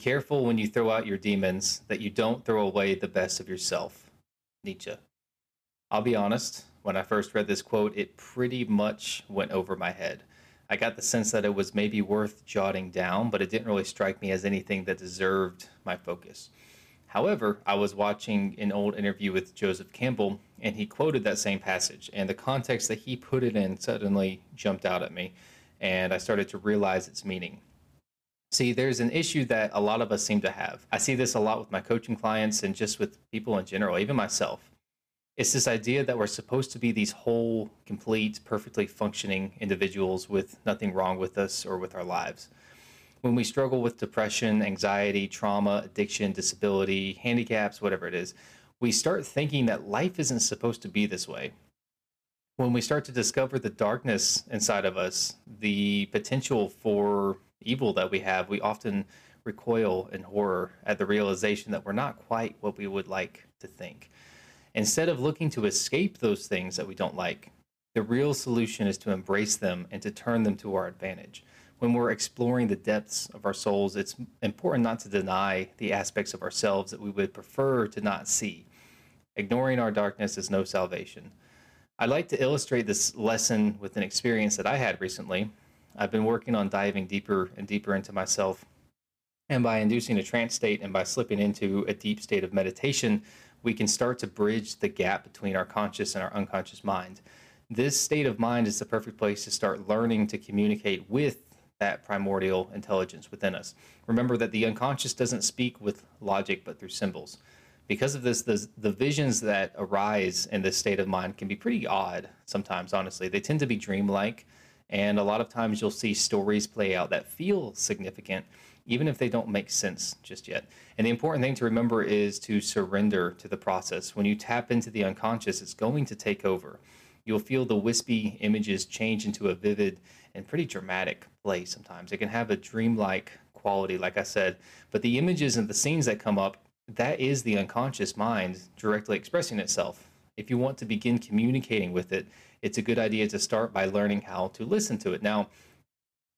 careful when you throw out your demons that you don't throw away the best of yourself. Nietzsche. I'll be honest, when I first read this quote, it pretty much went over my head. I got the sense that it was maybe worth jotting down, but it didn't really strike me as anything that deserved my focus. However, I was watching an old interview with Joseph Campbell, and he quoted that same passage, and the context that he put it in suddenly jumped out at me, and I started to realize its meaning. See, there's an issue that a lot of us seem to have. I see this a lot with my coaching clients and just with people in general, even myself. It's this idea that we're supposed to be these whole, complete, perfectly functioning individuals with nothing wrong with us or with our lives when we struggle with depression, anxiety, trauma, addiction, disability, handicaps, whatever it is, we start thinking that life isn't supposed to be this way. When we start to discover the darkness inside of us, the potential for evil that we have, we often recoil in horror at the realization that we're not quite what we would like to think. Instead of looking to escape those things that we don't like, the real solution is to embrace them and to turn them to our advantage when we're exploring the depths of our souls, it's important not to deny the aspects of ourselves that we would prefer to not see. Ignoring our darkness is no salvation. I'd like to illustrate this lesson with an experience that I had recently. I've been working on diving deeper and deeper into myself. And by inducing a trance state and by slipping into a deep state of meditation, we can start to bridge the gap between our conscious and our unconscious mind. This state of mind is the perfect place to start learning to communicate with that primordial intelligence within us. Remember that the unconscious doesn't speak with logic but through symbols. Because of this, the, the visions that arise in this state of mind can be pretty odd sometimes, honestly. They tend to be dreamlike, and a lot of times you'll see stories play out that feel significant, even if they don't make sense just yet. And the important thing to remember is to surrender to the process. When you tap into the unconscious, it's going to take over. You'll feel the wispy images change into a vivid and pretty dramatic play sometimes. It can have a dreamlike quality, like I said, but the images and the scenes that come up, that is the unconscious mind directly expressing itself. If you want to begin communicating with it, it's a good idea to start by learning how to listen to it. Now,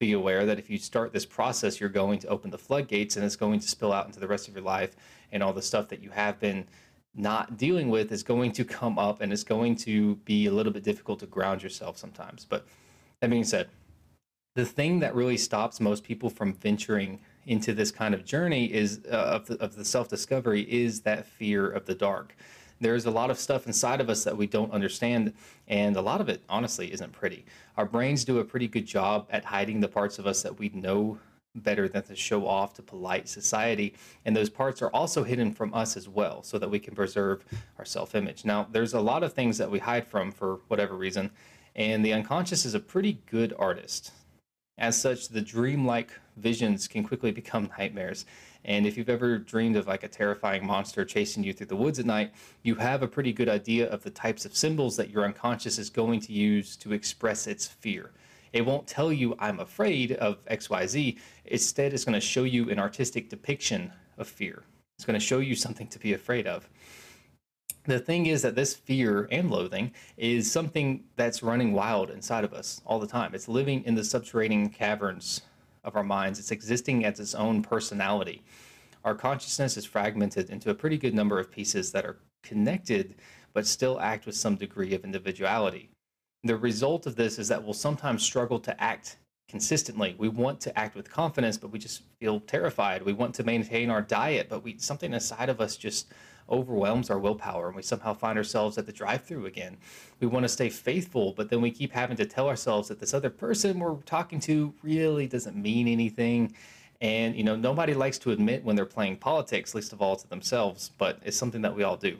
be aware that if you start this process, you're going to open the floodgates and it's going to spill out into the rest of your life, and all the stuff that you have been not dealing with is going to come up and it's going to be a little bit difficult to ground yourself sometimes. But that being said, the thing that really stops most people from venturing into this kind of journey is uh, of the, of the self discovery is that fear of the dark. There's a lot of stuff inside of us that we don't understand, and a lot of it, honestly, isn't pretty. Our brains do a pretty good job at hiding the parts of us that we know better than to show off to polite society. And those parts are also hidden from us as well, so that we can preserve our self image. Now, there's a lot of things that we hide from for whatever reason, and the unconscious is a pretty good artist. As such, the dreamlike visions can quickly become nightmares. And if you've ever dreamed of like a terrifying monster chasing you through the woods at night, you have a pretty good idea of the types of symbols that your unconscious is going to use to express its fear. It won't tell you, I'm afraid of XYZ. Instead, it's going to show you an artistic depiction of fear. It's going to show you something to be afraid of the thing is that this fear and loathing is something that's running wild inside of us all the time. It's living in the subterranean caverns of our minds, it's existing as its own personality. Our consciousness is fragmented into a pretty good number of pieces that are connected but still act with some degree of individuality. The result of this is that we'll sometimes struggle to act consistently. We want to act with confidence, but we just feel terrified. We want to maintain our diet, but we something inside of us just overwhelms our willpower and we somehow find ourselves at the drive-through again. We want to stay faithful, but then we keep having to tell ourselves that this other person we're talking to really doesn't mean anything. And you know, nobody likes to admit when they're playing politics, least of all to themselves, but it's something that we all do.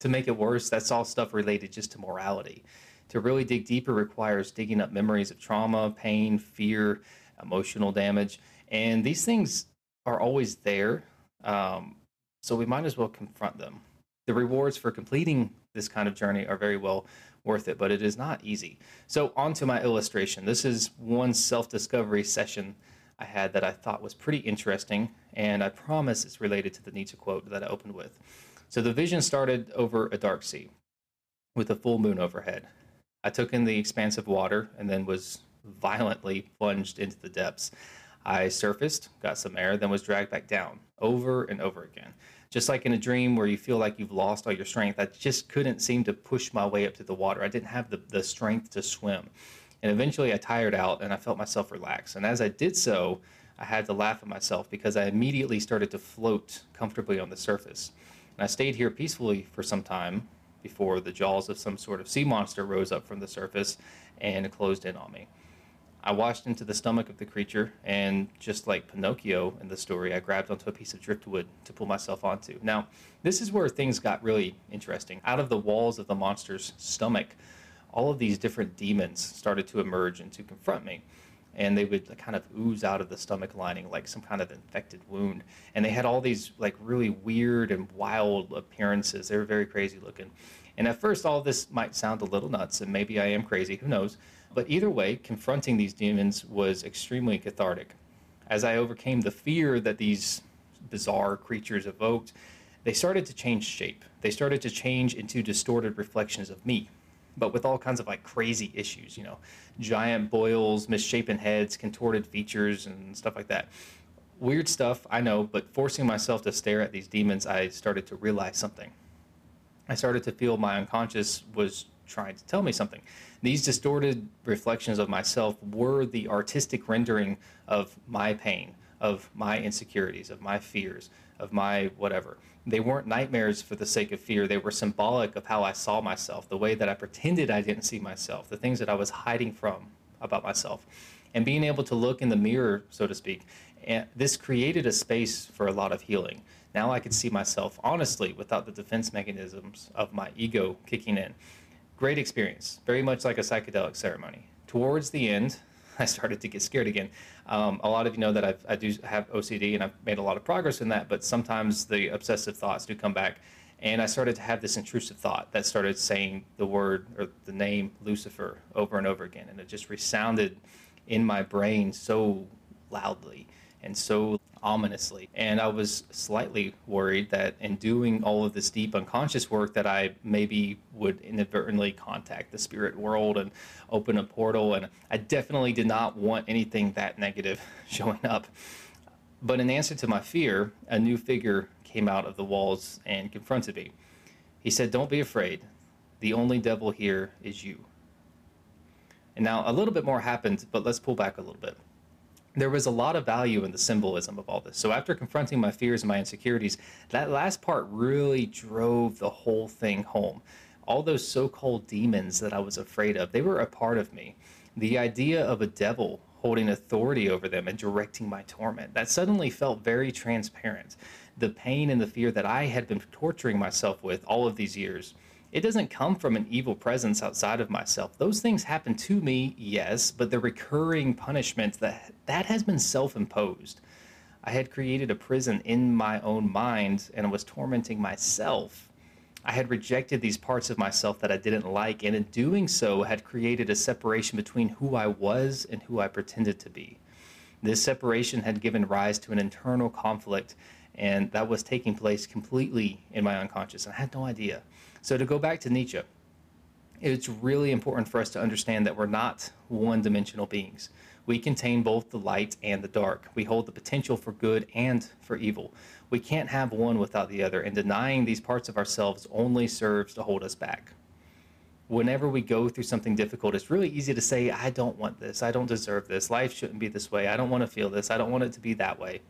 To make it worse, that's all stuff related just to morality. To really dig deeper requires digging up memories of trauma, pain, fear, emotional damage, and these things are always there. Um, so we might as well confront them. The rewards for completing this kind of journey are very well worth it, but it is not easy. So, on to my illustration. This is one self discovery session I had that I thought was pretty interesting, and I promise it's related to the Nietzsche quote that I opened with. So, the vision started over a dark sea with a full moon overhead. I took in the expansive water and then was violently plunged into the depths. I surfaced, got some air, then was dragged back down over and over again. Just like in a dream where you feel like you've lost all your strength, I just couldn't seem to push my way up to the water. I didn't have the, the strength to swim. And eventually I tired out and I felt myself relax. And as I did so, I had to laugh at myself because I immediately started to float comfortably on the surface. And I stayed here peacefully for some time before the jaws of some sort of sea monster rose up from the surface and closed in on me. I washed into the stomach of the creature, and just like Pinocchio in the story, I grabbed onto a piece of driftwood to pull myself onto. Now, this is where things got really interesting. Out of the walls of the monster's stomach, all of these different demons started to emerge and to confront me. And they would kind of ooze out of the stomach lining like some kind of infected wound. And they had all these like really weird and wild appearances. They were very crazy looking. And at first, all this might sound a little nuts, and maybe I am crazy, who knows? But either way, confronting these demons was extremely cathartic. As I overcame the fear that these bizarre creatures evoked, they started to change shape. They started to change into distorted reflections of me, but with all kinds of like crazy issues, you know, giant boils, misshapen heads, contorted features, and stuff like that. Weird stuff, I know, but forcing myself to stare at these demons, I started to realize something. I started to feel my unconscious was trying to tell me something. These distorted reflections of myself were the artistic rendering of my pain, of my insecurities, of my fears, of my whatever. They weren't nightmares for the sake of fear. They were symbolic of how I saw myself, the way that I pretended I didn't see myself, the things that I was hiding from about myself. And being able to look in the mirror, so to speak, and this created a space for a lot of healing. Now I could see myself honestly without the defense mechanisms of my ego kicking in great experience, very much like a psychedelic ceremony. Towards the end, I started to get scared again. Um, a lot of you know that I've, I do have OCD and I've made a lot of progress in that, but sometimes the obsessive thoughts do come back. And I started to have this intrusive thought that started saying the word or the name Lucifer over and over again. And it just resounded in my brain so loudly and so ominously. And I was slightly worried that in doing all of this deep unconscious work that I maybe would inadvertently contact the spirit world and open a portal. And I definitely did not want anything that negative showing up. But in answer to my fear, a new figure came out of the walls and confronted me. He said, Don't be afraid. The only devil here is you. And now a little bit more happened, but let's pull back a little bit there was a lot of value in the symbolism of all this. So after confronting my fears and my insecurities, that last part really drove the whole thing home. All those so-called demons that I was afraid of, they were a part of me. The idea of a devil holding authority over them and directing my torment, that suddenly felt very transparent. The pain and the fear that I had been torturing myself with all of these years it doesn't come from an evil presence outside of myself. Those things happen to me, yes, but the recurring punishment that that has been self-imposed. I had created a prison in my own mind and was tormenting myself. I had rejected these parts of myself that I didn't like, and in doing so, had created a separation between who I was and who I pretended to be. This separation had given rise to an internal conflict, and that was taking place completely in my unconscious. I had no idea. So to go back to Nietzsche, it's really important for us to understand that we're not one-dimensional beings. We contain both the light and the dark. We hold the potential for good and for evil. We can't have one without the other, and denying these parts of ourselves only serves to hold us back. Whenever we go through something difficult, it's really easy to say, I don't want this. I don't deserve this. Life shouldn't be this way. I don't want to feel this. I don't want it to be that way.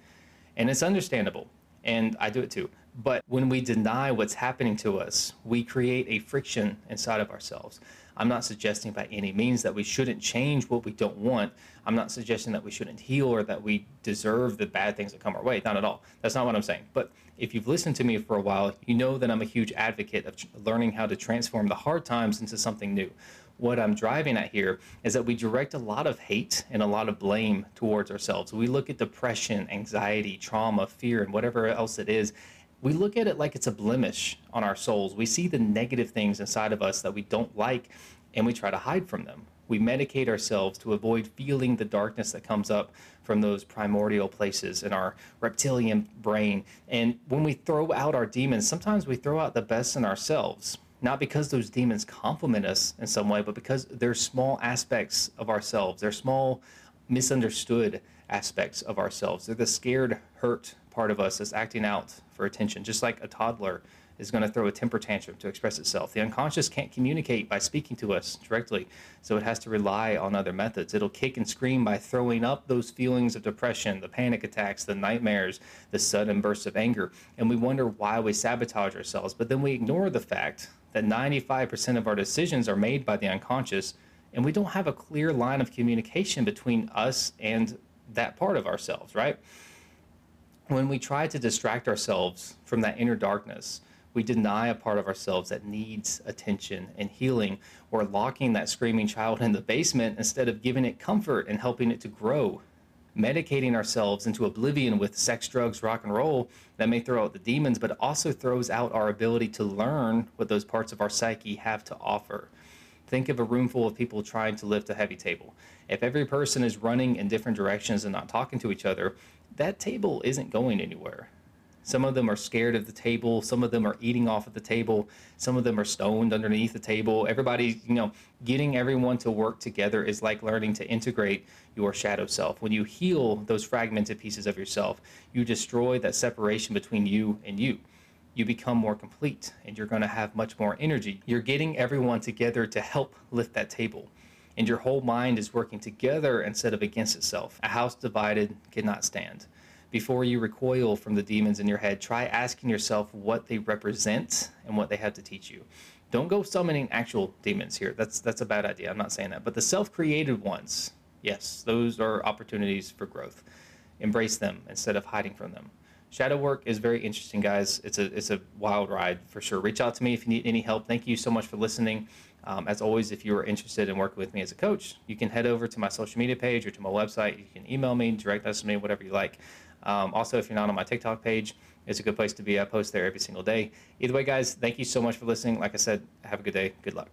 And it's understandable. And I do it too. But when we deny what's happening to us, we create a friction inside of ourselves. I'm not suggesting by any means that we shouldn't change what we don't want. I'm not suggesting that we shouldn't heal or that we deserve the bad things that come our way. Not at all. That's not what I'm saying. But if you've listened to me for a while, you know that I'm a huge advocate of learning how to transform the hard times into something new what I'm driving at here is that we direct a lot of hate and a lot of blame towards ourselves. We look at depression, anxiety, trauma, fear, and whatever else it is, we look at it like it's a blemish on our souls. We see the negative things inside of us that we don't like and we try to hide from them. We medicate ourselves to avoid feeling the darkness that comes up from those primordial places in our reptilian brain. And when we throw out our demons, sometimes we throw out the best in ourselves, not because those demons complement us in some way, but because they're small aspects of ourselves. They're small, misunderstood aspects of ourselves. They're the scared, hurt part of us that's acting out for attention, just like a toddler is going to throw a temper tantrum to express itself. The unconscious can't communicate by speaking to us directly, so it has to rely on other methods. It'll kick and scream by throwing up those feelings of depression, the panic attacks, the nightmares, the sudden bursts of anger, and we wonder why we sabotage ourselves. But then we ignore the fact that 95% of our decisions are made by the unconscious, and we don't have a clear line of communication between us and that part of ourselves, right? When we try to distract ourselves from that inner darkness, we deny a part of ourselves that needs attention and healing, or locking that screaming child in the basement instead of giving it comfort and helping it to grow. Medicating ourselves into oblivion with sex, drugs, rock and roll that may throw out the demons, but also throws out our ability to learn what those parts of our psyche have to offer. Think of a room full of people trying to lift a heavy table. If every person is running in different directions and not talking to each other, that table isn't going anywhere. Some of them are scared of the table. Some of them are eating off of the table. Some of them are stoned underneath the table. Everybody, you know, getting everyone to work together is like learning to integrate your shadow self. When you heal those fragmented pieces of yourself, you destroy that separation between you and you. You become more complete and you're going to have much more energy. You're getting everyone together to help lift that table. And your whole mind is working together instead of against itself. A house divided cannot stand before you recoil from the demons in your head, try asking yourself what they represent and what they have to teach you. Don't go summoning actual demons here. That's that's a bad idea. I'm not saying that. But the self-created ones, yes, those are opportunities for growth. Embrace them instead of hiding from them. Shadow work is very interesting, guys. It's a it's a wild ride for sure. Reach out to me if you need any help. Thank you so much for listening. Um, as always, if you are interested in working with me as a coach, you can head over to my social media page or to my website. You can email me, direct message me, whatever you like. Um, also, if you're not on my TikTok page, it's a good place to be. I post there every single day. Either way, guys, thank you so much for listening. Like I said, have a good day. Good luck.